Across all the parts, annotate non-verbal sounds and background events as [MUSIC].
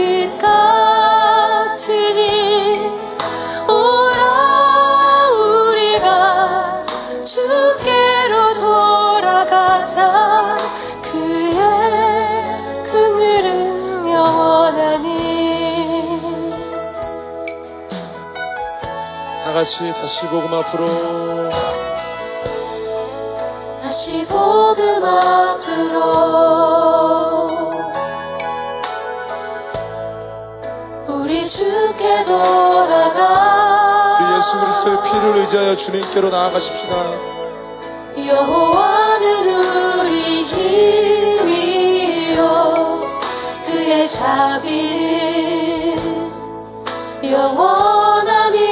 빛같이 오라 우리가 주께로 돌아가자 그의 그늘은 영원하니. 다같이 다시 복음 앞으로. 다시 복음 앞으로. 돌아가. 우리 예수 그리스도의 피를 의지하여 주님께로 나아가십시다. 여호와는 우리 힘이요. 그의 자비 영원하니.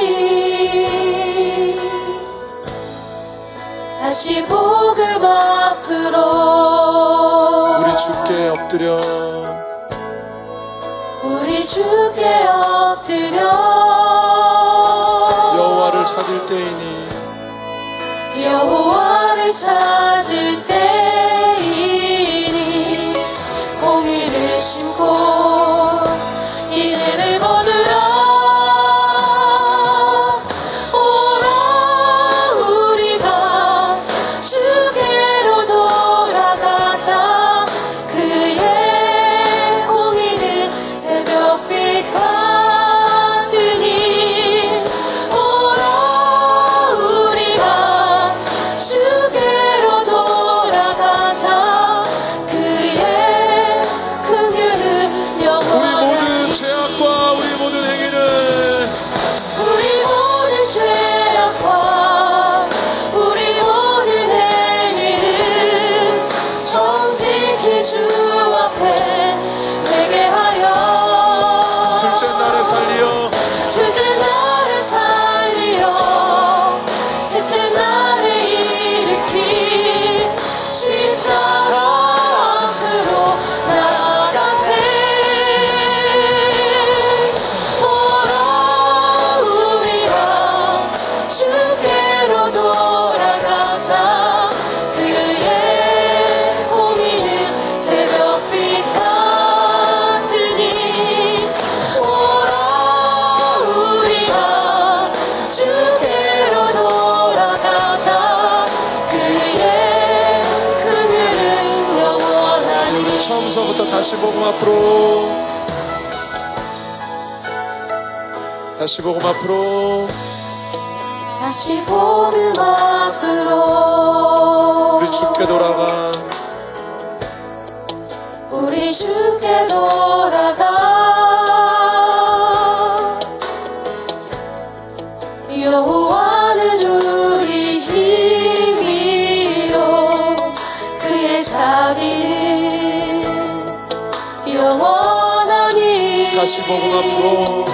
다시 복음 앞으로. 우리 주께 엎드려. 우리 주께 엎드려. return. 앞으로. 다시 복음 앞으로. 다시 복음 앞으로. 우리 죽게 돌아가. 다시 복음 앞으로.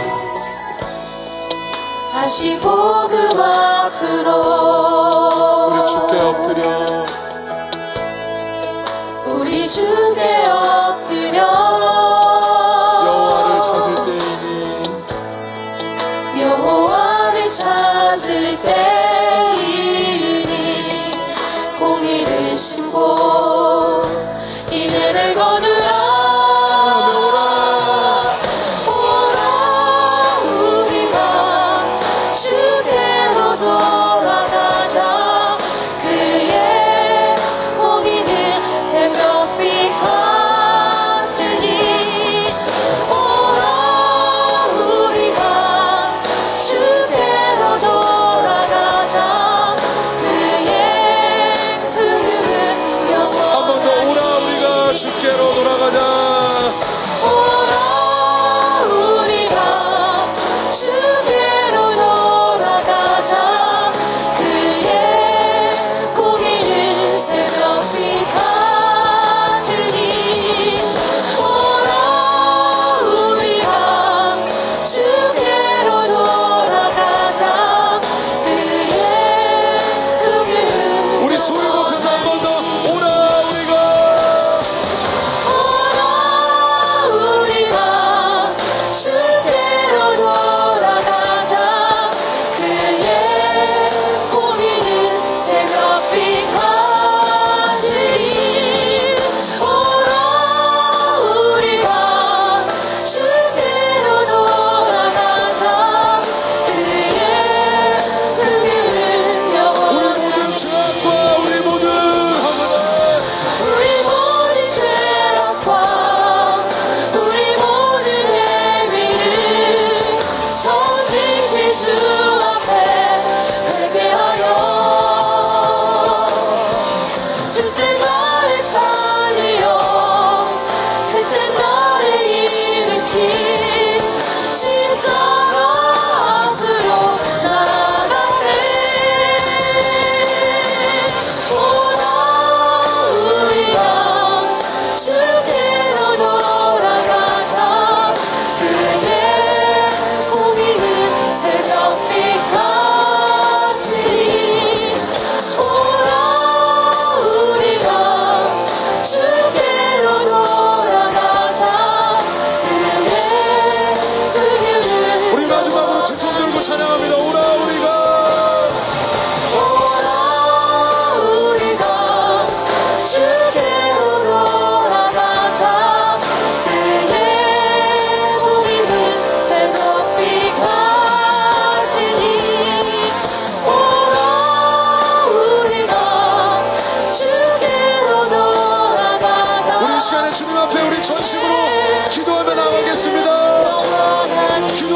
다시 복음 앞으로. 우리 주께 엎드려. 우리 주께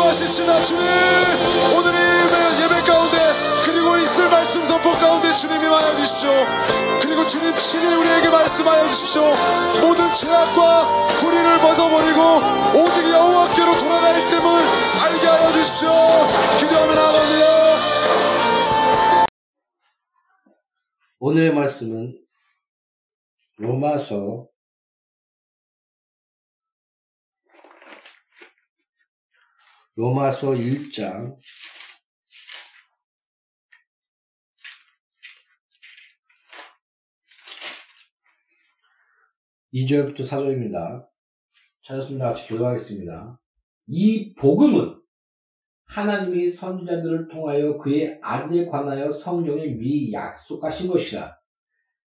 기도하십시다 주님 오늘 이 예배 가운데 그리고 있을 말씀 선포 가운데 주님이 임하여 주십시오. 그리고 주님 친히 우리에게 말씀하여 주십시오. 모든 죄악과 불의를 벗어버리고 오직 여호와께로 돌아갈 됨을 알게 하여 주십시오. 기도하며 나아갑니다 오늘의 말씀은 로마서 1장 2절부터 4절입니다. 찾았습니다. 같이 교도하겠습니다. 이 복음은 하나님이 선지자들을 통하여 그의 아들에 관하여 성경에 미리 약속하신 것이라.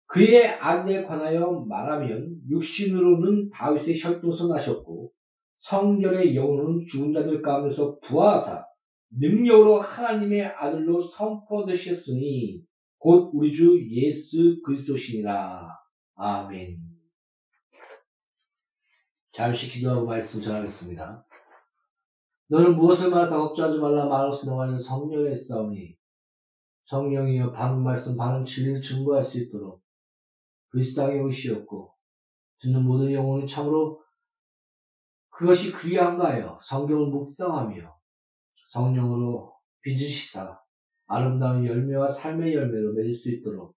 그의 아들에 관하여 말하면 육신으로는 다윗의 혈통선 하셨고 성결의 영으로는 죽은 자들 가운데서 부하사 능력으로 하나님의 아들로 선포되셨으니 곧 우리 주 예수 그리스도시니라. 아멘. 잠시 기도하고 말씀 전하겠습니다. 너는 무엇을 말할까 걱정하지 말라 말로서 너와는 성령의 싸우니 성령이여 바른 말씀 바른 진리를 증거할 수 있도록 불쌍히 오시옵고 듣는 모든 영혼이 참으로 그것이 그리한가 하여 성경을 묵상하며 성령으로 빚으시사 아름다운 열매와 삶의 열매로 맺을 수 있도록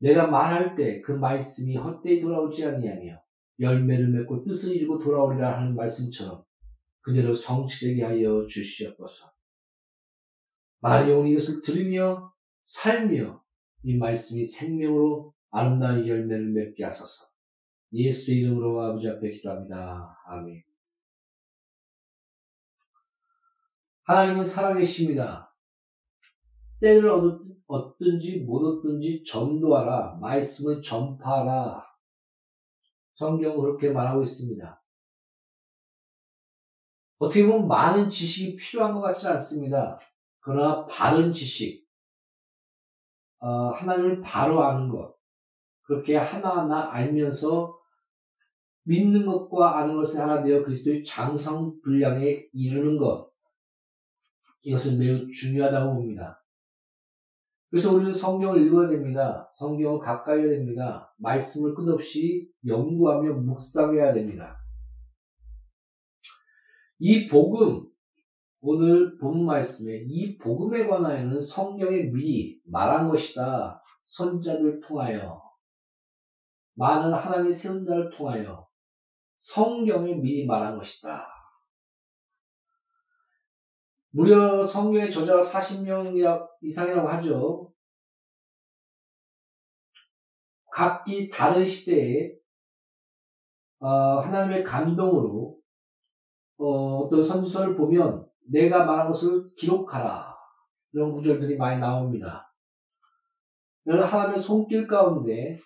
내가 말할 때 그 말씀이 헛되이 돌아오지 아니하며 열매를 맺고 뜻을 이루고 돌아오리라 하는 말씀처럼 그대로 성취되게 하여 주시옵소서. 많은 영혼이 이것을 들으며 살며 이 말씀이 생명으로 아름다운 열매를 맺게 하소서. 예수 이름으로 아버지 앞에 기도합니다. 아멘. 하나님은 살아계십니다. 때를 얻든지 못 얻든지 전도하라. 말씀을 전파하라. 성경은 그렇게 말하고 있습니다. 어떻게 보면 많은 지식이 필요한 것 같지 않습니다. 그러나 바른 지식, 어, 하나님을 바로 아는 것, 그렇게 하나하나 알면서 믿는 것과 아는 것을 하나 되어 그리스도의 장성 분량에 이르는 것, 이것은 매우 중요하다고 봅니다. 그래서 우리는 성경을 읽어야 됩니다. 성경을 가까이 해야 됩니다. 말씀을 끝없이 연구하며 묵상해야 됩니다. 이 복음, 오늘 본 말씀에 이 복음에 관하여는 성경에 미리 말한 것이다. 선자들 통하여. 많은 하나님이 세운 자를 통하여 성경에 미리 말한 것이다. 무려 성경의 저자가 40명 이상이라고 하죠. 각기 다른 시대에 어, 하나님의 감동으로 어, 떤 선지서를 보면 내가 말한 것을 기록하라 이런 구절들이 많이 나옵니다. 하나님의 손길 가운데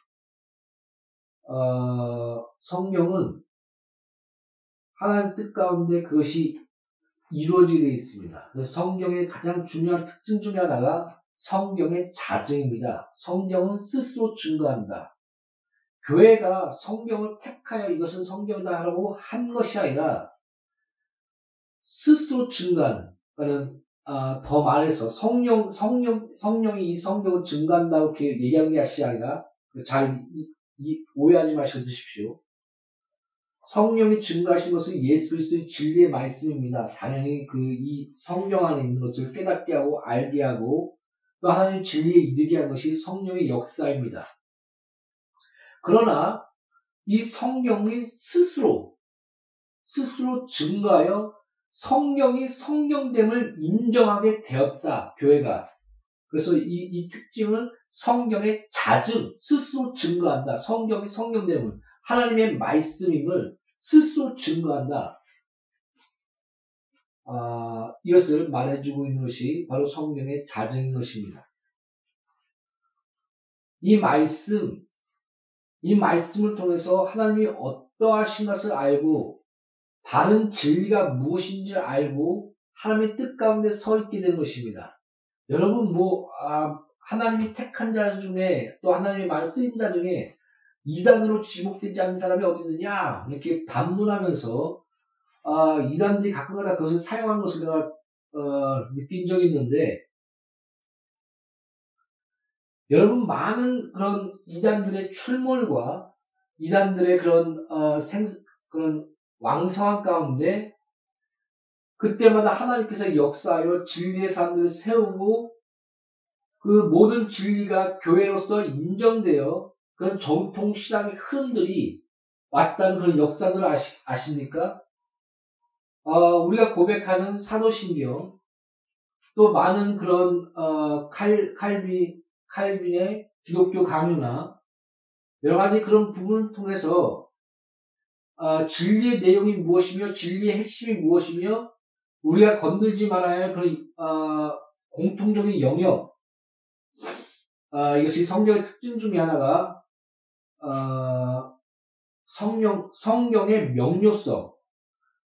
어, 성경은 하나님 뜻 가운데 그것이 이루어지게 있습니다. 그래서 성경의 가장 중요한 특징 중에 하나가 성경의 자증입니다. 성경은 스스로 증거한다. 교회가 성경을 택하여 이것은 성경이다 하라고 한 것이 아니라 스스로 증거하는, 그러니까 아, 더 말해서 성령, 성령, 성령이 이 성경을 증거한다고 이렇게 얘기하는 게 아니라 잘 이, 이, 오해하지 마시고 드십시오. 성령이 증거하신 것은 예수 그리스도의 진리의 말씀입니다. 당연히 그 이 성경 안에 있는 것을 깨닫게 하고 알게 하고 또 하나님 진리에 이르게 한 것이 성령의 역사입니다. 그러나 이 성령이 스스로 스스로 증거하여 성령이 성령됨을 인정하게 되었다. 교회가. 그래서 이, 이 특징은 성경의 자증, 스스로 증거한다. 성경이 성령됨을. 하나님의 말씀임을 스스로 증거한다. 아, 이것을 말해주고 있는 것이 바로 성경의 자증인 것입니다. 이 말씀, 이 말씀을 통해서 하나님이 어떠하신 것을 알고 바른 진리가 무엇인지 알고 하나님의 뜻 가운데 서 있게 된 것입니다. 여러분 뭐 아, 하나님이 택한 자 중에 또 하나님의 말 쓰인 자 중에 이단으로 지목되지 않는 사람이 어디 있느냐? 이렇게 반문하면서 아, 이단들이 가끔가다 그것을 사용한 것을 내가 어, 느낀 적이 있는데 여러분 많은 그런 이단들의 출몰과 이단들의 그런 어, 생 그런 왕성한 가운데 그때마다 하나님께서 역사하여 진리의 사람들을 세우고 그 모든 진리가 교회로서 인정되어 그런 정통 신앙의 흐름들이 왔다는 그런 역사들을 아시, 아십니까? 어, 우리가 고백하는 사도신경 또 많은 그런 어, 칼 칼비 칼빈의 기독교 강요나 여러 가지 그런 부분을 통해서 어, 진리의 내용이 무엇이며 진리의 핵심이 무엇이며 우리가 건들지 말아야 할 그런 어, 공통적인 영역 어, 이것이 성경의 특징 중에 하나가 어, 성령 성경의 명료성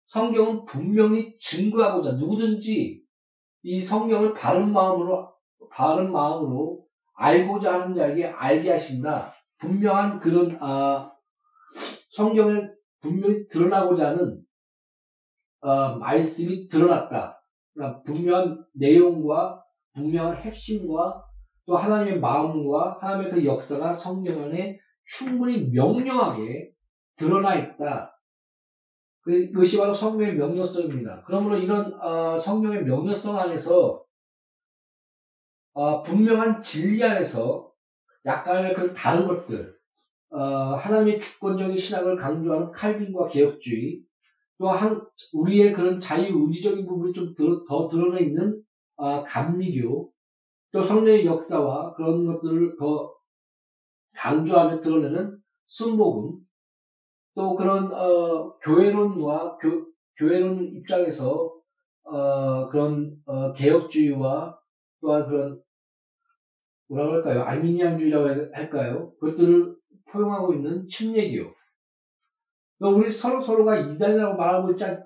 성경은 분명히 증거하고자 누구든지 이 성경을 바른 마음으로 바른 마음으로 알고자 하는 자에게 알게 하신다. 분명한 그런 아, 성경에 분명히 드러나고자 하는 어, 말씀이 드러났다. 그러니까 분명한 내용과 분명한 핵심과 또 하나님의 마음과 하나님의 그 역사가 성경 안에 충분히 명료하게 드러나 있다. 그것이 바로 성경의 명료성입니다. 그러므로 이런 어, 성경의 명료성 안에서 어, 분명한 진리 안에서 약간의 그 다른 것들, 어, 하나님의 주권적인 신앙을 강조하는 칼빈과 개혁주의, 또 한, 우리의 그런 자유의지적인 부분이 좀 더 드러나 있는 어, 감리교, 또 성령의 역사와 그런 것들을 더 강조하며 드러내는 순복음, 또 그런 어, 교회론과 교, 교회론 입장에서 어, 그런 어, 개혁주의와 또한 그런 뭐라고 할까요? 알미니안주의라고 할까요? 그것들을 포용하고 있는 침례교. 그러니까 우리 서로 서로가 이단이라고 말하고 있지, 않,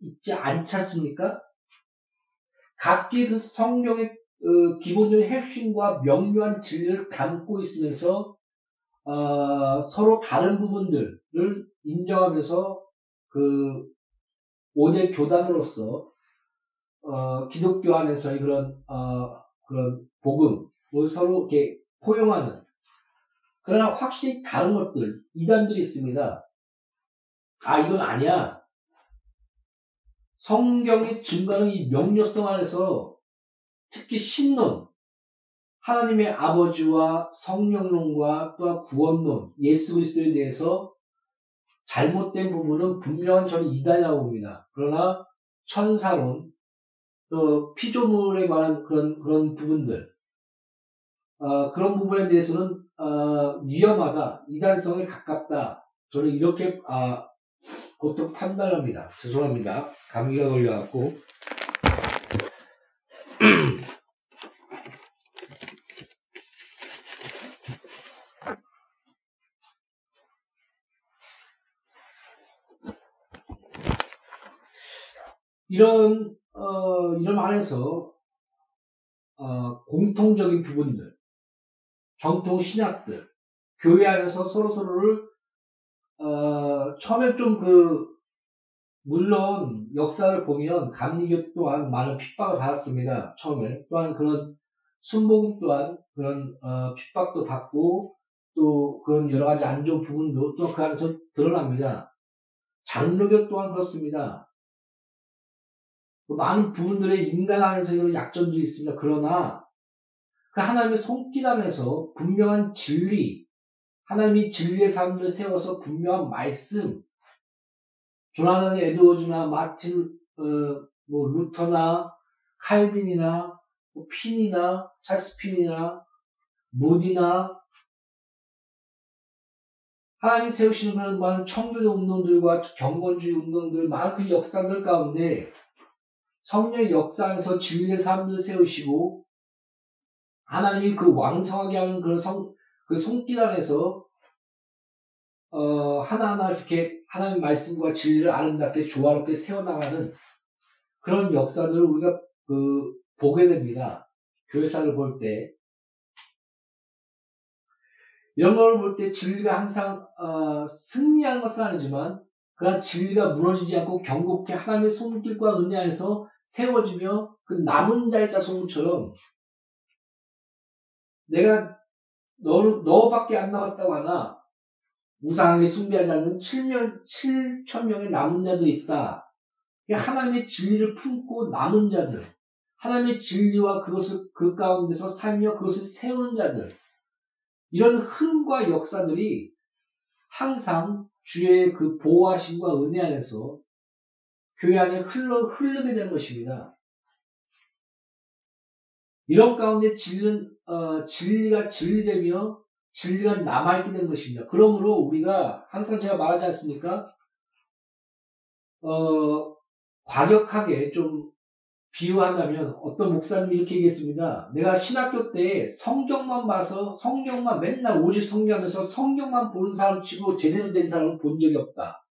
있지 않지 않습니까? 각기 그 성경의 어, 기본적인 핵심과 명료한 진리를 담고 있으면서 어, 서로 다른 부분들을 인정하면서 그 5대 교단으로서 어, 기독교 안에서의 그런 어, 그런 복음을 서로 이렇게 포용하는 그러나 확실히 다른 것들 이단들이 있습니다. 아 이건 아니야. 성경이 증거하는 이 명료성 안에서 특히 신론 하나님의 아버지와 성령론과 또한 구원론, 예수 그리스도에 대해서 잘못된 부분은 분명한 저는 이단이라고 봅니다. 그러나 천사론, 또 피조물에 관한 그런 그런 부분들, 어, 그런 부분에 대해서는 어, 위험하다, 이단성에 가깝다. 저는 이렇게 아, 보통 판단합니다. 죄송합니다. 감기가 걸려갖고. 이런 어, 이런 안에서 어, 공통적인 부분들, 정통 신학들, 교회 안에서 서로 서로를 어, 처음에 좀 그 물론 역사를 보면 감리교 또한 많은 핍박을 받았습니다. 처음에 또한 그런 순복음 또한 그런 어, 핍박도 받고 또 그런 여러 가지 안 좋은 부분도 또 그 안에서 드러납니다. 장로교 또한 그렇습니다. 그 많은 부분들의 인간 안에서 이런 약점들이 있습니다. 그러나 그 하나님의 손길 안에서 분명한 진리, 하나님이 진리의 사람들을 세워서 분명한 말씀, 조나단 에드워즈나 마틴, 어, 뭐 루터나 칼빈이나 뭐 핀이나 찰스핀이나 무디나 하나님이 세우시는 그런 많은 청교도 운동들과 경건주의 운동들, 많은 그 역사들 가운데 성령의 역사 안에서 진리의 삶을 세우시고 하나님이 그 왕성하게 하는 그런 성, 그 손길 안에서 어, 하나하나 이렇게 하나님 말씀과 진리를 아름답게 조화롭게 세워나가는 그런 역사들을 우리가 그 보게 됩니다. 교회사를 볼 때. 이런 걸 볼 때 진리가 항상 어, 승리한 것은 아니지만 그러나 진리가 무너지지 않고 경고케 하나님의 손길과 은혜 안에서 세워지며 그 남은 자의 자손처럼 내가 너를 너밖에 안 나갔다고 하나 우상하게 숭배하지 않는 7명, 7천 명의 남은 자들이 있다. 하나님의 진리를 품고 남은 자들, 하나님의 진리와 그것을 그 가운데서 살며 그것을 세우는 자들, 이런 흐름과 역사들이 항상 주의 그 보호하심과 은혜 안에서 교회 안에 흘러, 흐르게 되는 것입니다. 이런 가운데 진리는, 어, 진리가 진리되며 진리가 남아있게 되는 것입니다. 그러므로 우리가 항상 제가 말하지 않습니까? 어, 과격하게 좀 비유한다면 어떤 목사님이 이렇게 얘기했습니다. 내가 신학교 때 성경만 봐서 성경만 맨날 오직 성경하면서 성경만 보는 사람 치고 제대로 된 사람을 본 적이 없다.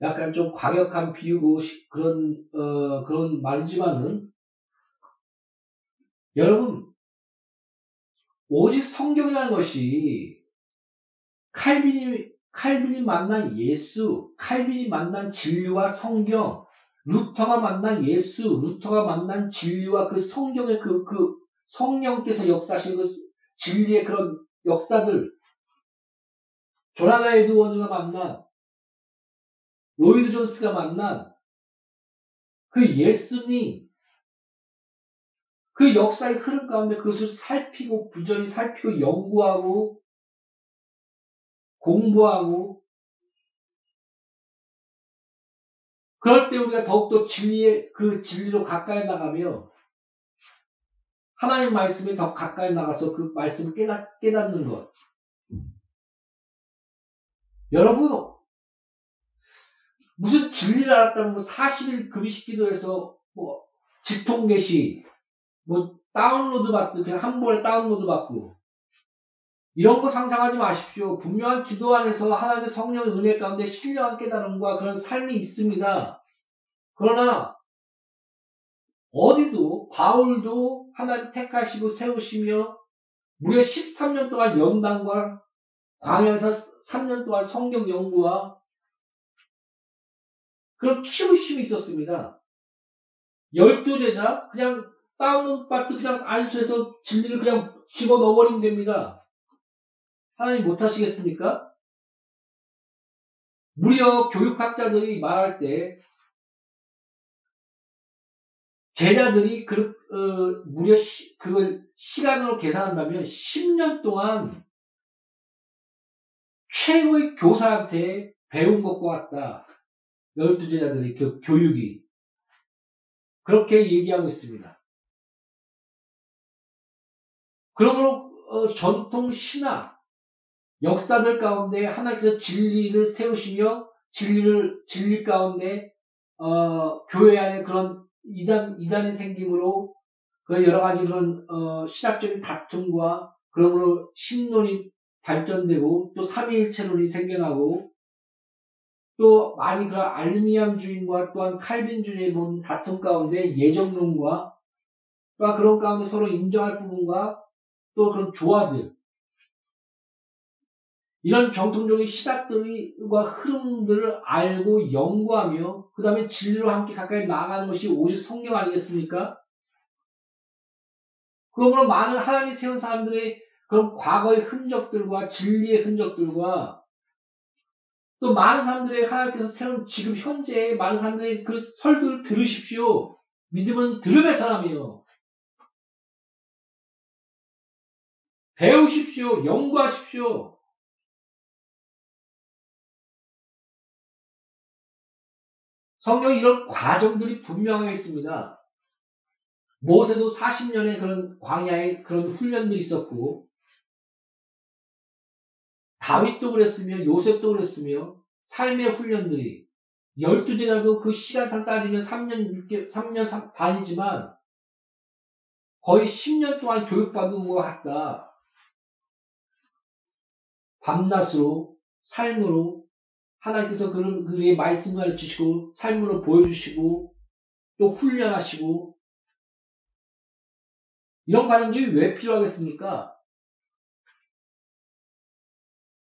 약간 좀 과격한 비유고 그런 어, 그런 말이지만은 여러분 오직 성경이라는 것이 칼빈이 칼빈이 만난 예수, 칼빈이 만난 진리와 성경, 루터가 만난 예수, 루터가 만난 진리와 그 성경의 그, 그 성령께서 역사하신 그 진리의 그런 역사들, 조나다 에드워즈가 만난, 로이드 존스가 만난 그 예수님, 그 역사의 흐름 가운데 그것을 살피고, 부전히 살피고, 연구하고, 공부하고 그럴 때 우리가 더욱더 진리의 그 진리로 가까이 나가며 하나님 말씀에 더 가까이 나가서 그 말씀을 깨닫, 깨닫는 것. 여러분, 무슨 진리를 알았다는 거 40일 금식 기도해서 뭐 직통 계시, 뭐 다운로드 받고 그냥 한 번에 다운로드 받고 이런 거 상상하지 마십시오. 분명한 기도 안에서 하나님의 성령의 은혜 가운데 신령한 깨달음과 그런 삶이 있습니다. 그러나 어디도 바울도 하나님 택하시고 세우시며 무려 13년 동안 연단과 광야에서 3년 동안 성경 연구와 그런 키우심이 있었습니다. 열두 제자 그냥 받고 그냥 안수해서 진리를 그냥 집어넣어버리면 됩니다. 하나님 못하시겠습니까? 무려 교육학자들이 말할 때 제자들이 그, 어, 무려 시, 그걸 시간으로 계산한다면 10년 동안 최고의 교사한테 배운 것과 같다. 열두 제자들이 그 교육이 그렇게 얘기하고 있습니다. 그러므로 어, 전통 신학 역사들 가운데 하나님께서 진리를 세우시며 진리를 진리 가운데 어, 교회 안에 그런 이단 이단이 생김으로 그 여러 가지 그런 어, 신학적인 다툼과 그러므로 신론이 발전되고 또 삼위일체론이 생겨나고 또 많이 그런 알미암주의과 또한 칼빈주의의 본 다툼 가운데 예정론과 또 그런 가운데 서로 인정할 부분과 또 그런 조화들 이런 정통적인 시각들과 흐름들을 알고 연구하며 그 다음에 진리로 함께 가까이 나아가는 것이 오직 성경 아니겠습니까? 그러므로 많은 하나님이 세운 사람들의 그런 과거의 흔적들과 진리의 흔적들과 또 많은 사람들의 하나님께서 세운 지금 현재의 많은 사람들의 그 설교를 들으십시오. 믿음은 들음의 사람이요. 배우십시오. 연구하십시오. 성경 이런 과정들이 분명하게 있습니다. 모세도 40년의 그런 광야의 그런 훈련들이 있었고, 다윗도 그랬으며, 요셉도 그랬으며, 삶의 훈련들이, 열두 제자도 그 시간상 따지면 3년 6개, 3년 반이지만, 거의 10년 동안 교육받은 것 같다. 밤낮으로, 삶으로, 하나님께서 그런 그의 말씀을 가르치시고 삶으로 보여주시고 또 훈련하시고 이런 과정들이 왜 필요하겠습니까?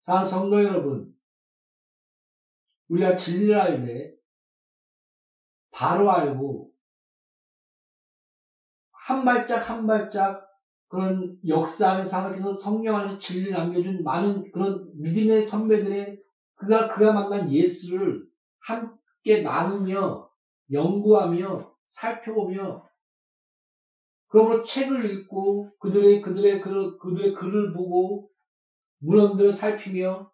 자, 성도 여러분, 우리가 진리를 알 때 바로 알고 한 발짝 한 발짝 그런 역사 안에서 하나님께서 성령 안에서 진리를 남겨준 많은 그런 믿음의 선배들의 그가 그가 만난 예수를 함께 나누며 연구하며 살펴보며 그러므로 책을 읽고 그들의 그들의 그 그들의 글을 보고 문헌들을 살피며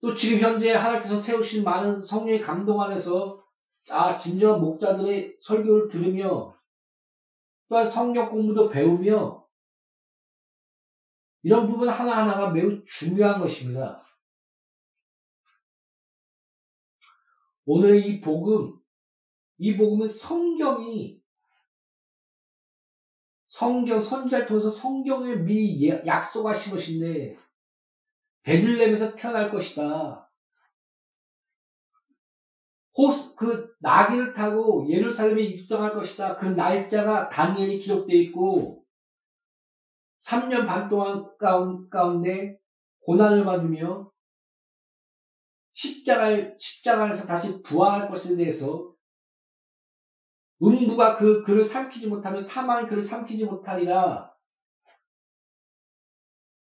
또 지금 현재 하나님께서 세우신 많은 성령의 감동 안에서 아 진정한 목자들의 설교를 들으며 또한 성경 공부도 배우며 이런 부분 하나하나가 매우 중요한 것입니다. 오늘의 이 복음, 이 복음은 성경이 성경 선지자를 통해서 성경에 미리 예- 약속하신 것인데 베들렘에서 태어날 것이다. 호수 그 나귀를 타고 예루살렘에 입성할 것이다. 그 날짜가 다니엘이 기록되어 있고 3년 반 동안 가운, 가운데 고난을 받으며 십자가에 십자가에서 다시 부활할 것에 대해서 음부가 그 그를 삼키지 못하면 사망이 그를 삼키지 못하리라.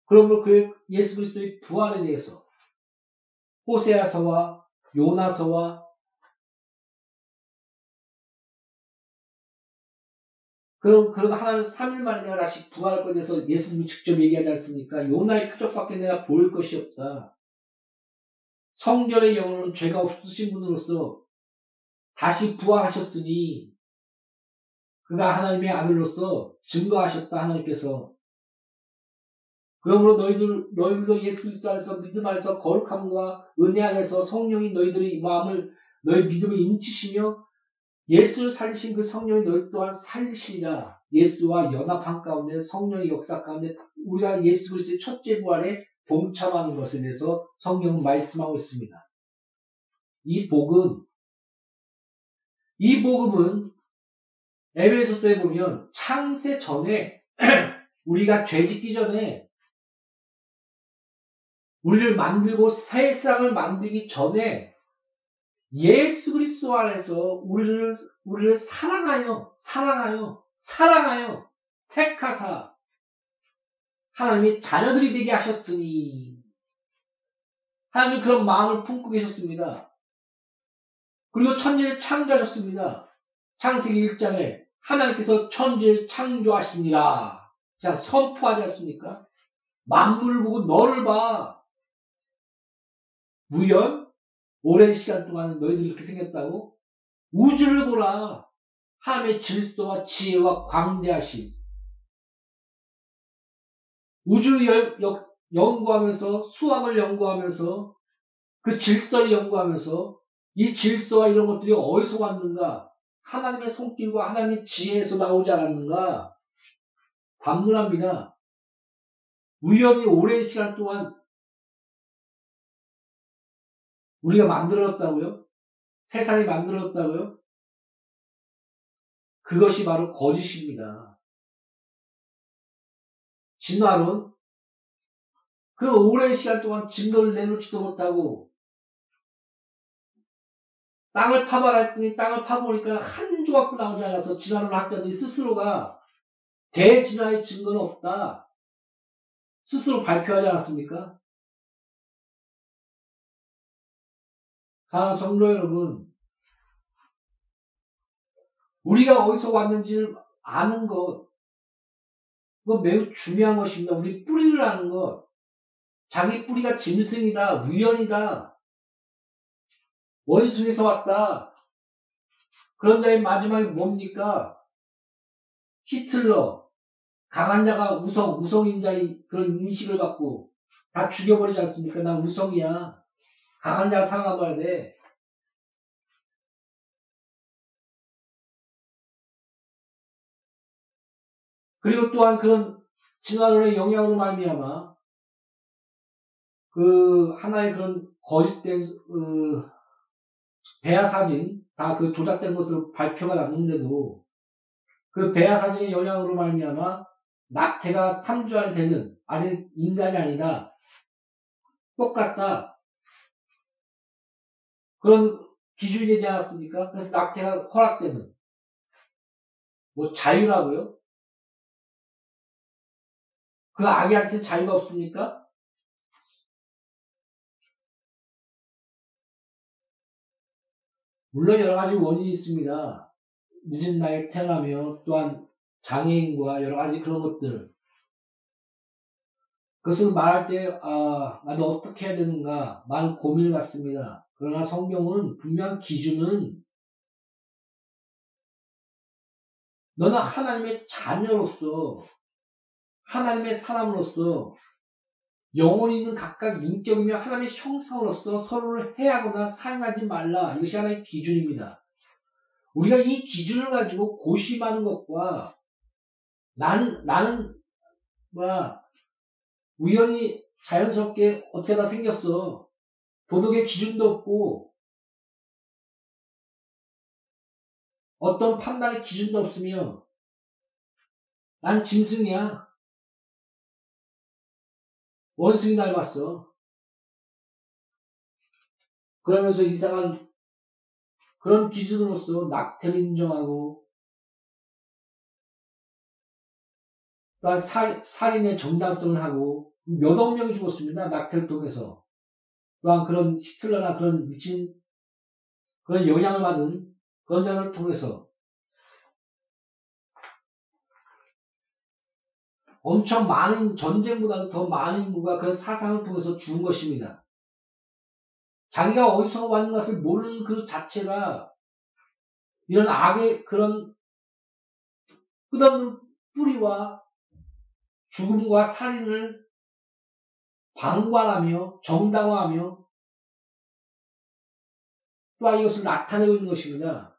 그러므로 그 예수 그리스도의 부활에 대해서 호세아서와 요나서와 그럼 그러다 하나는 3일 만에 내가 다시 부활할 것에 대해서 예수님이 직접 얘기하지 않습니까? 요나의 표적밖에 내가 보일 것이 없다. 성결의 영혼은 죄가 없으신 분으로서 다시 부활하셨으니 그가 하나님의 아들로서 증거하셨다 하나님께서 그러므로 너희들 너희들도 예수 그리스도 안에서 믿음 안에서 거룩함과 은혜 안에서 성령이 너희들의 마음을 너희 믿음을 인치시며 예수를 살리신 그 성령이 너희 또한 살리시리라 예수와 연합한 가운데 성령의 역사 가운데 우리가 예수 그리스도의 첫째 부활에 동참하는 것에 대해서 성경은 말씀하고 있습니다. 이 복음 이 복음은 에베소서에 보면 창세 전에 [CLEARS THROAT] 우리가 죄 짓기 전에 우리를 만들고 세상을 만들기 전에 예수 그리스도 안에서 우리를 우리를 사랑하여 사랑하여 사랑하여 택하사 하나님이 자녀들이 되게 하셨으니 하나님이 그런 마음을 품고 계셨습니다. 그리고 천지를 창조하셨습니다. 창세기 1장에 하나님께서 천지를 창조하시니라. 자, 선포하지 않습니까? 만물을 보고 너를 봐. 무연? 오랜 시간 동안 너희들이 이렇게 생겼다고? 우주를 보라. 하나님의 질서와 지혜와 광대하심. 우주를 열- 여- 연구하면서, 수학을 연구하면서, 그 질서를 연구하면서, 이 질서와 이런 것들이 어디서 왔는가? 하나님의 손길과 하나님의 지혜에서 나오지 않았는가? 반문합니다. 우연히 오랜 시간 동안 우리가 만들었다고요? 세상이 만들었다고요? 그것이 바로 거짓입니다. 진화론, 그 오랜 시간 동안 증거를 내놓지도 못하고, 땅을 파봐라 했더니 땅을 파보니까 한 조각도 나오지 않아서 진화론 학자들이 스스로가 대진화의 증거는 없다. 스스로 발표하지 않았습니까? 사랑하는 성도 여러분, 우리가 어디서 왔는지를 아는 것, 그건 매우 중요한 것입니다. 우리 뿌리를 아는 것. 자기 뿌리가 짐승이다, 위연이다, 원숭이에서 왔다. 그런 다음에 마지막에 뭡니까? 히틀러, 강한 자가 우성, 우성인자의 그런 인식을 갖고 다 죽여버리지 않습니까? 난 우성이야. 강한 자가 살아남아야 돼. 그리고 또한 그런 진화론의 영향으로 말미암아 그 하나의 그런 거짓된 그 배아 사진 다 그 조작된 것으로 발표가 났는데도 그 배아 사진의 영향으로 말미암아 낙태가 3주 안에 되는 아직 인간이 아니다. 똑같다. 그런 기준이 되지 않았습니까? 그래서 낙태가 허락되는 뭐 자유라고요? 그 아기한테 자유가 없습니까? 물론 여러 가지 원인이 있습니다. 늦은 나이에 태어나며 또한 장애인과 여러 가지 그런 것들. 그것을 말할 때, 아, 나도 어떻게 해야 되는가, 많은 고민을 갖습니다. 그러나 성경은 분명 기준은 너는 하나님의 자녀로서, 하나님의 사람으로서, 영혼이 있는 각각 인격이며 하나님의 형상으로서 서로를 해하거나 사용하지 말라. 이것이 하나의 기준입니다. 우리가 이 기준을 가지고 고심하는 것과 난, 나는, 뭐야, 우연히 자연스럽게 어떻게 다 생겼어. 도덕의 기준도 없고, 어떤 판단의 기준도 없으며, 난 짐승이야. 원숭이 닮았어. 그러면서 이상한 그런 기준으로서 낙태를 인정하고 또한 살, 살인의 정당성을 하고 몇억 명이 죽었습니다. 낙태를 통해서. 또한 그런 히틀러나 그런 미친 그런 영향을 받은 그런 자를 통해서 엄청 많은 전쟁보다도 더 많은 인구가 그런 사상을 통해서 죽은 것입니다. 자기가 어디서 왔는 것을 모르는 그 자체가 이런 악의 그런 끝없는 뿌리와 죽음과 살인을 방관하며 정당화하며 또한 이것을 나타내고 있는 것입니다.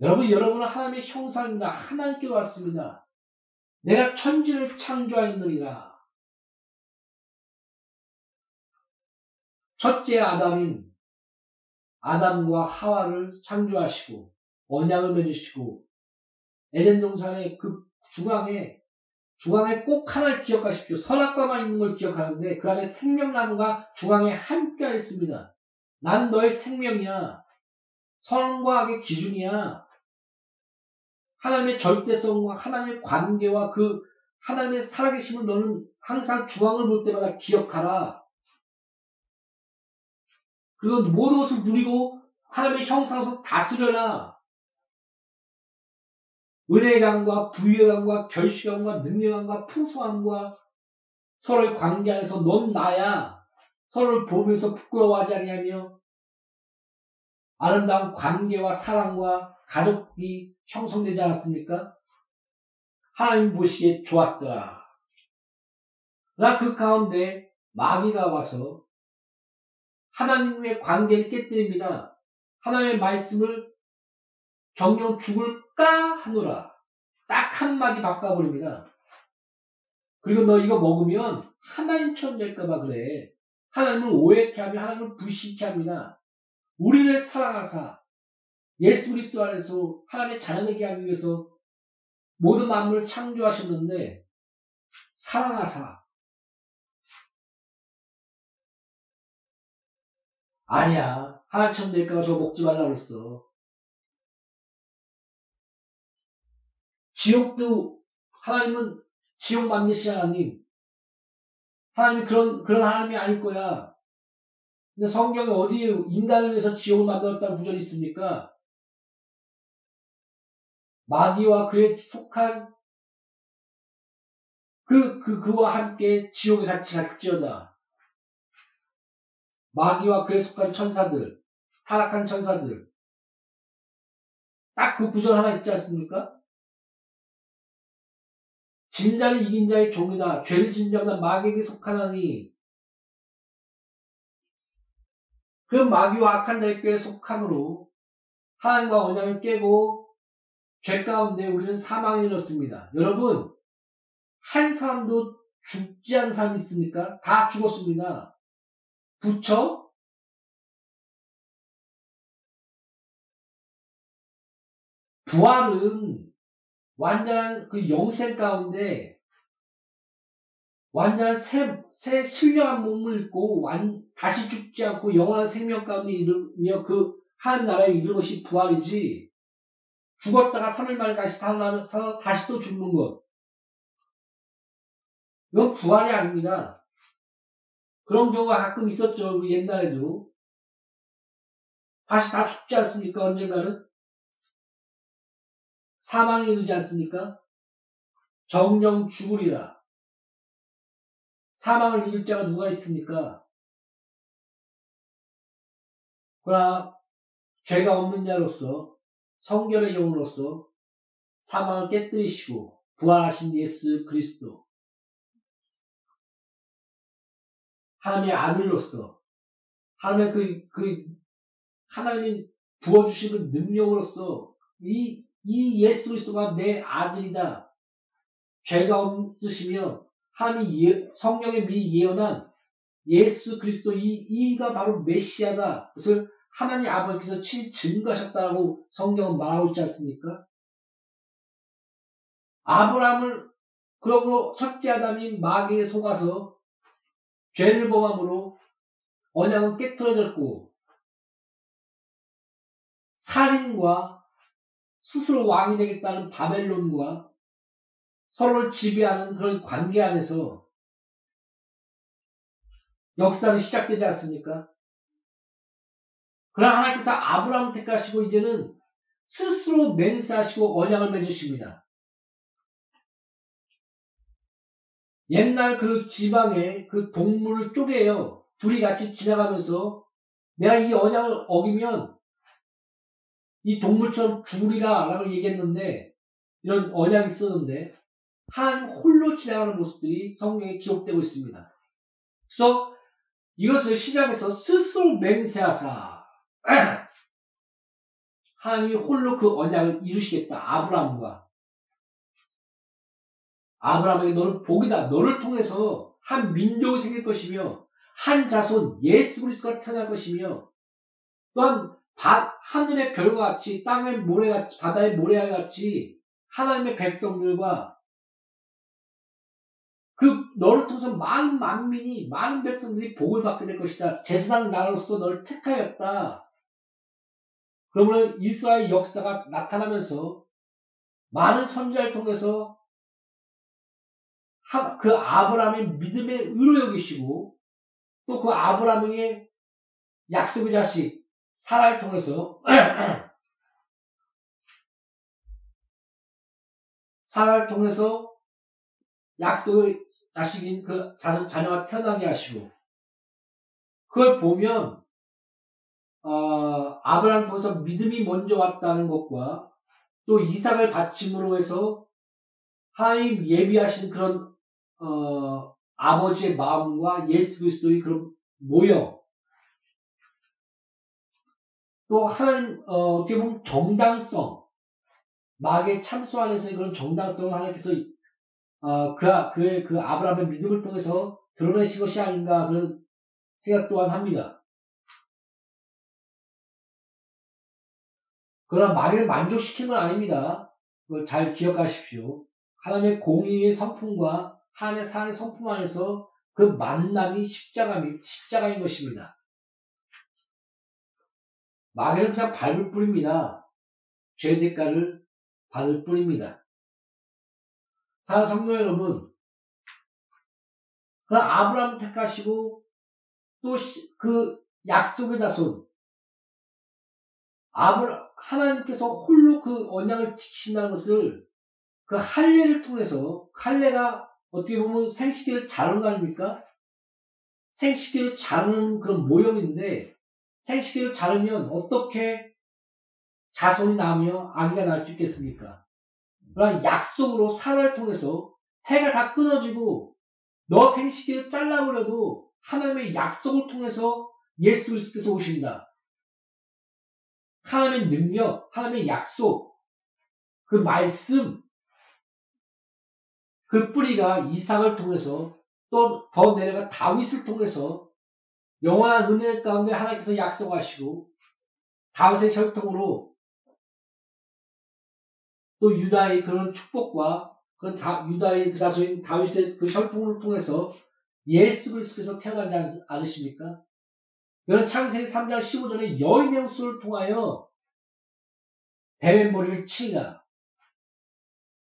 여러분, 여러분은 하나님의 형상입니다. 하나님께 왔습니다. 내가 천지를 창조하였느니라. 첫째 아담인 아담과 하와를 창조하시고 언약을 맺으시고 에덴 동산의 그 중앙에 중앙에 꼭 하나를 기억하십시오. 선악과만 있는 걸 기억하는데 그 안에 생명나무가 중앙에 함께 있습니다. 난 너의 생명이야. 선과 악의 기준이야. 하나님의 절대성과 하나님의 관계와 그 하나님의 살아계심을 너는 항상 중앙을 볼 때마다 기억하라. 그리고 모든 것을 누리고 하나님의 형상에서 다스려라. 은혜감과 부유감과 결실감과 능력감과 풍성함과 서로의 관계 안에서 넌 나야. 서로를 보면서 부끄러워하지 아니하며 아름다운 관계와 사랑과 가족이 형성되지 않았습니까? 하나님 보시기에 좋았더라. 그러나 그 가운데 마귀가 와서 하나님의 관계를 깨뜨립니다. 하나님의 말씀을 정령 죽을까 하노라. 딱 한마디 바꿔버립니다. 그리고 너 이거 먹으면 하나님처럼 될까봐 그래. 하나님을 오해케 하며 하나님을 불신케 합니다. 우리를 사랑하사 예수 그리스도 안에서 하나님의 자녀되게 하기 위해서 모든 만물을 창조하셨는데 사랑하사 아니야. 하나처럼 될까봐 저거 먹지 말라 그랬어. 지옥도 하나님은 지옥 만드시 하나님. 하나님이 그런 그런 하나님이 아닐 거야. 근데 성경에 어디에 인간을 위해서 지옥을 만들었다는 구절이 있습니까? 마귀와 그에 속한 그, 그, 그와 함께 지옥에 같이 갈지어다. 마귀와 그에 속한 천사들, 타락한 천사들. 딱 그 구절 하나 있지 않습니까? 진자를 이긴 자의 종이다. 죄를 진정한 마귀에게 속하나니 그 마귀와 악한 자에게 속함으로 하나님과 언약을 깨고 죄 가운데 우리는 사망에 이렇습니다. 여러분, 한 사람도 죽지 않은 사람이 있습니까? 다 죽었습니다. 부처? 부활은 완전한 그 영생 가운데 완전한 새, 새 신령한 몸을 입고 완, 다시 죽지 않고 영원한 생명 가운데 이르며 그 하나님 나라에 이르는 것이 부활이지 죽었다가 3일 만에 다시 살아나면서 다시 또 죽는 것 이건 부활이 아닙니다. 그런 경우가 가끔 있었죠. 우리 옛날에도 다시 다 죽지 않습니까? 언젠가는 사망에 이르지 않습니까? 정령 죽으리라. 사망을 이길 자가 누가 있습니까? 그러나 죄가 없는 자로서 성결의 영으로서 사망을 깨뜨리시고 부활하신 예수 그리스도 하나님의 아들로서 하나님의 그, 그 하나님이 부어주시는 능력으로서 이, 이 예수 그리스도가 내 아들이다. 죄가 없으시며 하나님이 예, 성령의 미리 예언한 예수 그리스도 이, 이가 바로 메시아다. 그것을 하나님 아버지께서 친 증거하셨다고 성경은 말하고 있지 않습니까? 아브라함을 그러므로 첫째 아담이 마귀에 속아서 죄를 범함으로 언약은 깨뜨려졌고 살인과 스스로 왕이 되겠다는 바벨론과 서로를 지배하는 그런 관계 안에서 역사는 시작되지 않습니까? 그러나 하나님께서 아브라함을 택하시고 이제는 스스로 맹세하시고 언약을 맺으십니다. 옛날 그 지방에 그 동물을 쪼개요. 둘이 같이 지나가면서 내가 이 언약을 어기면 이 동물처럼 죽으리라 라고 얘기했는데 이런 언약이 있었는데 한 홀로 지나가는 모습들이 성경에 기록되고 있습니다. 그래서 이것을 시작해서 스스로 맹세하사 [CLEARS THROAT] 하나님이 홀로 그 언약을 이루시겠다. 아브라함과 아브라함에게 너는 복이다. 너를 통해서 한 민족이 생길 것이며 한 자손 예수 그리스도가 태어날 것이며 또한 바, 하늘의 별과 같이 땅의 모래같이 바다의 모래와 같이 하나님의 백성들과 그 너를 통해서 많은 만민이 많은 백성들이 복을 받게 될 것이다. 제사장 나라로서 너를 택하였다. 그러므로 이스라엘 역사가 나타나면서 많은 선지자를 통해서 그 아브라함의 믿음의 의로 여기시고 또 그 아브라함의 약속의 자식 사라를 통해서 [CLEARS THROAT] 사라를 통해서 약속의 자식인 그 자녀가 태어나게 하시고 그걸 보면 어, 아브라함 통해서 믿음이 먼저 왔다는 것과 또 이삭을 바침으로 해서 하나님 예비하신 그런 어, 아버지의 마음과 예수 그리스도의 그런 모형 또 하나님 어, 어떻게 보면 정당성 마귀의 참수 안에서의 그런 정당성을 하나님께서 어, 그, 그의 그 아브라함의 믿음을 통해서 드러내신 것이 아닌가 그런 생각 또한 합니다. 그러나 마귀를 만족시키는 건 아닙니다. 그걸 잘 기억하십시오. 하나님의 공의의 성품과 하나님의 사랑의 성품 안에서 그 만남이 십자가인, 십자가인 것입니다. 마귀는 그냥 밟을 뿐입니다. 죄 대가를 받을 뿐입니다. 사랑 성도 여러분, 그럼 아브라함을 택하시고 또 그 약속의 자손 아브라 하나님께서 홀로 그 언약을 지키신다는 것을 그 할례를 통해서 할례가 어떻게 보면 생식기를 자르는 거 아닙니까? 생식기를 자르는 그런 모형인데 생식기를 자르면 어떻게 자손이 나며 아기가 날 수 있겠습니까? 그러나 약속으로 사라를 통해서 태가 다 끊어지고 너 생식기를 잘라버려도 하나님의 약속을 통해서 예수 그리스도께서 오신다. 하나님의 능력, 하나님의 약속, 그 말씀, 그 뿌리가 이삭을 통해서 또 더 내려가 다윗을 통해서 영원한 은혜 가운데 하나님께서 약속하시고 다윗의 혈통으로 또 유다의 그런 축복과 그 다, 유다의 그 자손인 다윗의 그 혈통을 통해서 예수 그리스도께서 태어나지 않으십니까? 이는 창세기 3장 15절에 여인의 흡수를 통하여 머리를 치니라.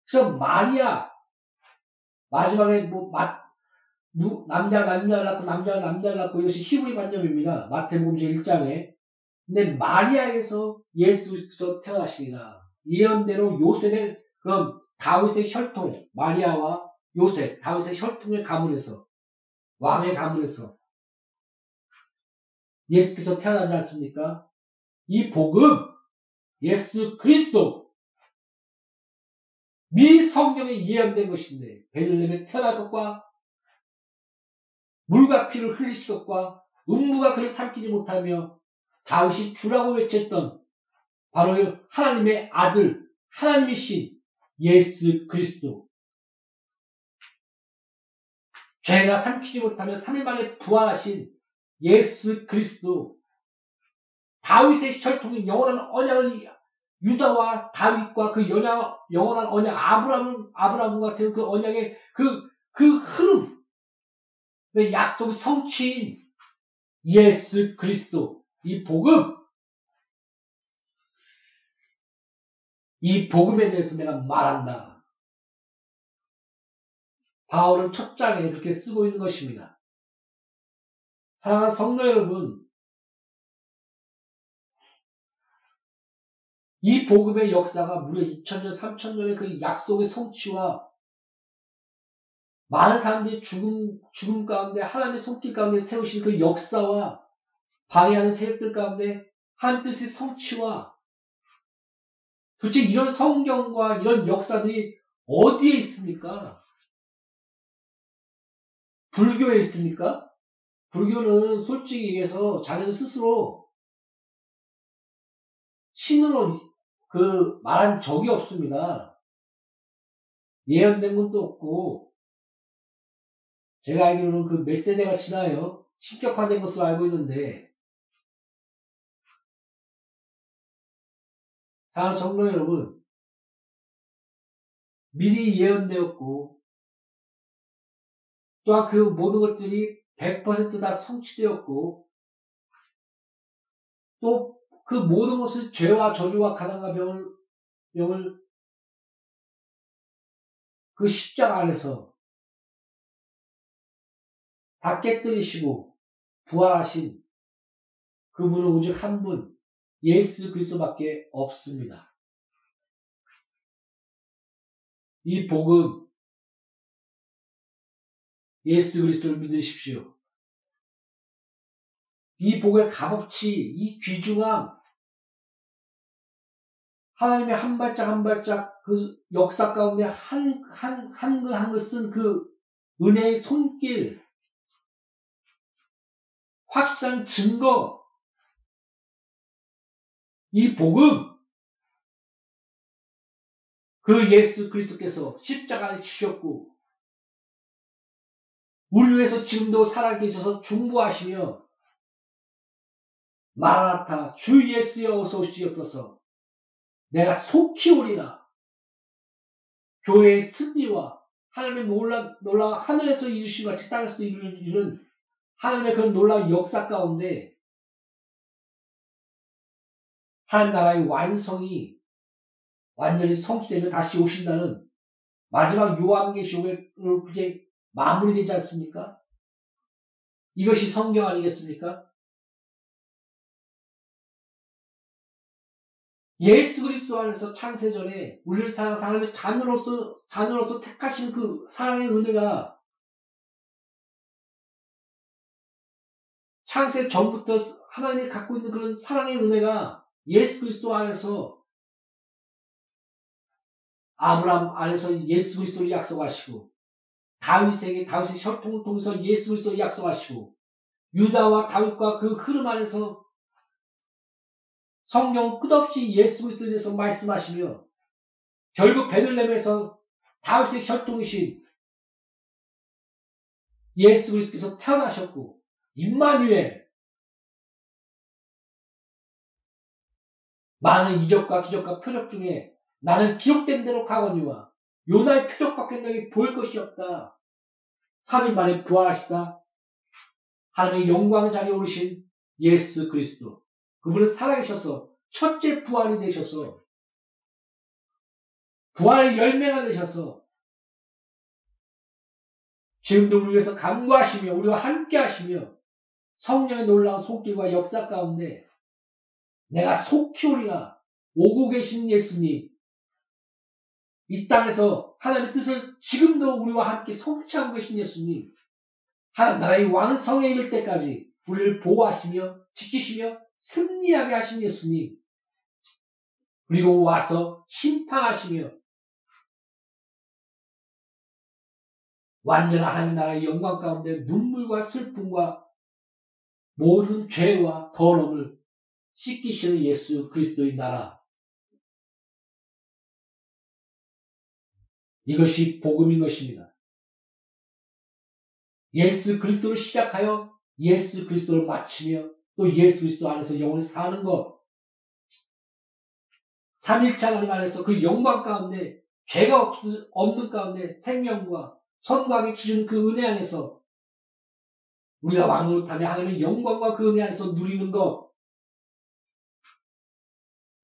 그래서 마리아 마지막에 뭐 마, 누, 남자 남자를 낳고 남자가 남자를 낳고 이것이 히브리 관념입니다. 마태복음 제1장에 근데 마리아에서 예수 그리스도께서 태어나시니라. 예언대로 요셉의 그럼 다윗의 혈통 마리아와 요셉 다윗의 혈통의 가문에서 왕의 가문에서 예수께서 태어나지 않습니까? 이 복음 예수 그리스도 미 성경에 예언된 것인데 베들레헴에 태어날 것과 물과 피를 흘리실 것과 음부가 그를 삼키지 못하며 다윗이 주라고 외쳤던 바로 하나님의 아들 하나님이신 예수 그리스도 죄가 삼키지 못하며 3일 만에 부활하신 예수 그리스도 다윗의 혈통인 영원한 언약을 유다와 다윗과 그 영양, 영원한 언약 아브라함 아브라함과 세운 그 언약의 그그 흐름 왜 약속의 성취인 예수 그리스도 이 복음 이 복음에 대해서 내가 말한다. 바울은 첫 장에 이렇게 쓰고 있는 것입니다. 사랑하는 성도 여러분, 이 복음의 역사가 무려 2000년, 3000년의 그 약속의 성취와 많은 사람들이 죽음, 죽음 가운데 하나님의 손길 가운데 세우신 그 역사와 방해하는 세력들 가운데 한 뜻의 성취와 도대체 이런 성경과 이런 역사들이 어디에 있습니까? 불교에 있습니까? 불교는 솔직히 얘기해서 자기들 스스로 신으로 그 말한 적이 없습니다. 예언된 것도 없고 제가 알기로는 그몇 세대가 지나요. 신격화된 것으로 알고 있는데 사랑하는 성도 여러분 미리 예언되었고 또한 그 모든 것들이 100%다 성취되었고 또 그 모든 것을 죄와 저주와 가난과 병을, 병을 그 십자가 안에서 다 깨뜨리시고 부활하신 그분은 오직 한 분, 예수 그리스도밖에 없습니다. 이 복음, 예수 그리스도를 믿으십시오. 이 복의 값어치, 이 귀중함, 하나님의 한 발짝 한 발짝 그 역사 가운데 한, 한, 한글 한글 쓴 그 은혜의 손길, 확실한 증거, 이 복음, 그 예수 그리스도께서 십자가에 치셨고, 우리 위해서 지금도 살아계셔서 중보하시며, 마라나타 주 예수여 어서 오시옵소서 내가 속히 오리라. 교회의 승리와 하나님의 놀라, 놀라 하늘에서 이루신 같이 땅에서 이루는 하나님의 그런 놀라운 역사 가운데 하나님 나라의 완성이 완전히 성취되면 다시 오신다는 마지막 요한계시록의 그게 마무리되지 않습니까? 이것이 성경 아니겠습니까? 예수 그리스도 안에서 창세전에 우리를 사랑 사람의 자녀로서 자녀로서 택하신 그 사랑의 은혜가 창세 전부터 하나님이 갖고 있는 그런 사랑의 은혜가 예수 그리스도 안에서 아브라함 안에서 예수 그리스도를 약속하시고 다윗에게 다윗의 혈통을 통해서 예수 그리스도를 약속하시고 유다와 다윗과 그 흐름 안에서 성경 끝없이 예수 그리스도에 대해서 말씀하시며 결국 베들렘에서 다윗의 혈통이신 예수 그리스도께서 태어나셨고 임마누엘 많은 이적과 기적과 표적 중에 나는 기록된 대로 가거니와 요나의 표적밖에 너에게 보일 것이 없다. 3일 만에 부활하시다 하나님의 영광의 자리에 오르신 예수 그리스도. 그분은 살아계셔서 첫째 부활이 되셔서 부활의 열매가 되셔서 지금도 우리 위해서 간구하시며 우리와 함께 하시며 성령의 놀라운 속길과 역사 가운데 내가 속히 오리라 오고 계신 예수님 이 땅에서 하나님의 뜻을 지금도 우리와 함께 성취하고 계신 예수님 하나님 나라의 왕성에 이를 때까지 우리를 보호하시며 지키시며 승리하게 하신 예수님 그리고 와서 심판하시며 완전한 하나님 나라의 영광 가운데 눈물과 슬픔과 모든 죄와 더러움을 씻기시는 예수 그리스도의 나라. 이것이 복음인 것입니다. 예수 그리스도를 시작하여 예수 그리스도를 마치며 또 예수 그리스도 안에서 영원히 사는 것. 삼일차 하나님 안에서 그 영광 가운데 죄가 없, 없는 가운데 생명과 선광의 기준 그 은혜 안에서 우리가 왕노릇하며 하나님의 영광과 그 은혜 안에서 누리는 것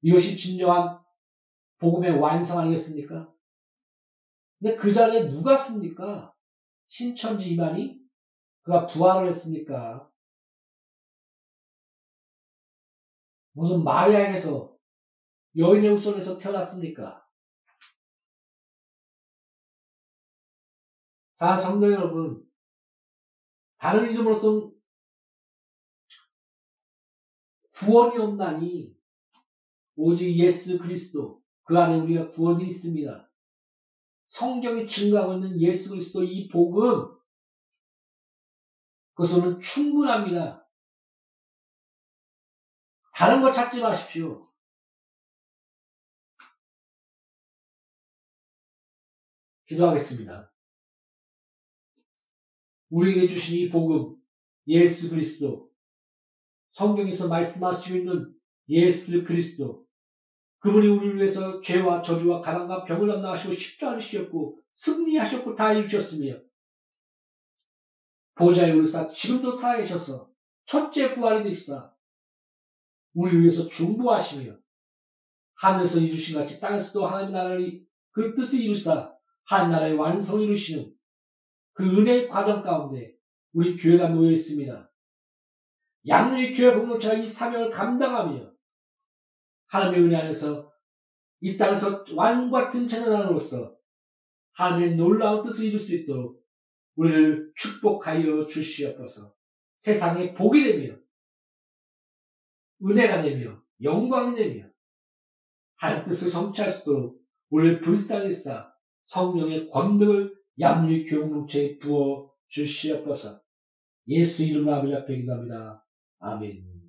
이것이 진정한 복음의 완성 아니겠습니까? 근데 그 자리에 누가 씁니까? 신천지 이만희? 그가 부활을 했습니까? 무슨 마리아에서 여인의 후손에서 태어났습니까? 자, 성도 여러분, 다른 이름으로서 구원이 없나니 오직 예수 그리스도 그 안에 우리가 구원이 있습니다. 성경이 증거하고 있는 예수 그리스도 이 복음 그것은 충분합니다. 다른 거 찾지 마십시오. 기도하겠습니다. 우리에게 주신 이 복음, 예수 그리스도, 성경에서 말씀하시고 있는 예수 그리스도, 그분이 우리를 위해서 죄와 저주와 가난과 병을 담당하시고 십자가를 지셨고 승리하셨고 다 이루셨으며 보좌에 오르사 지금도 살아계셔서 첫째 부활이 되시사 우리를 위해서 중보하시며 하늘에서 이루신 같이 땅에서도 하나님 나라의 그 뜻을 이루사 하나님 나라의 완성을 이루시는 그 은혜의 과정 가운데 우리 교회가 놓여 있습니다. 양육의 교회 공동체가 이 사명을 감당하며 하나님의 은혜 안에서 이 땅에서 왕 같은 제자단으로서 하나님의 놀라운 뜻을 이룰 수 있도록 우리를 축복하여 주시옵소서. 세상에 복이 되며 은혜가 되며 영광이 되며 하나님 뜻을 성취할 수 있도록 우리를 불쌍히 싸 성령의 권능을 양육 교공동체에 부어 주시옵소서. 예수 이름으로 아버지 앞에 기도합니다. 아멘.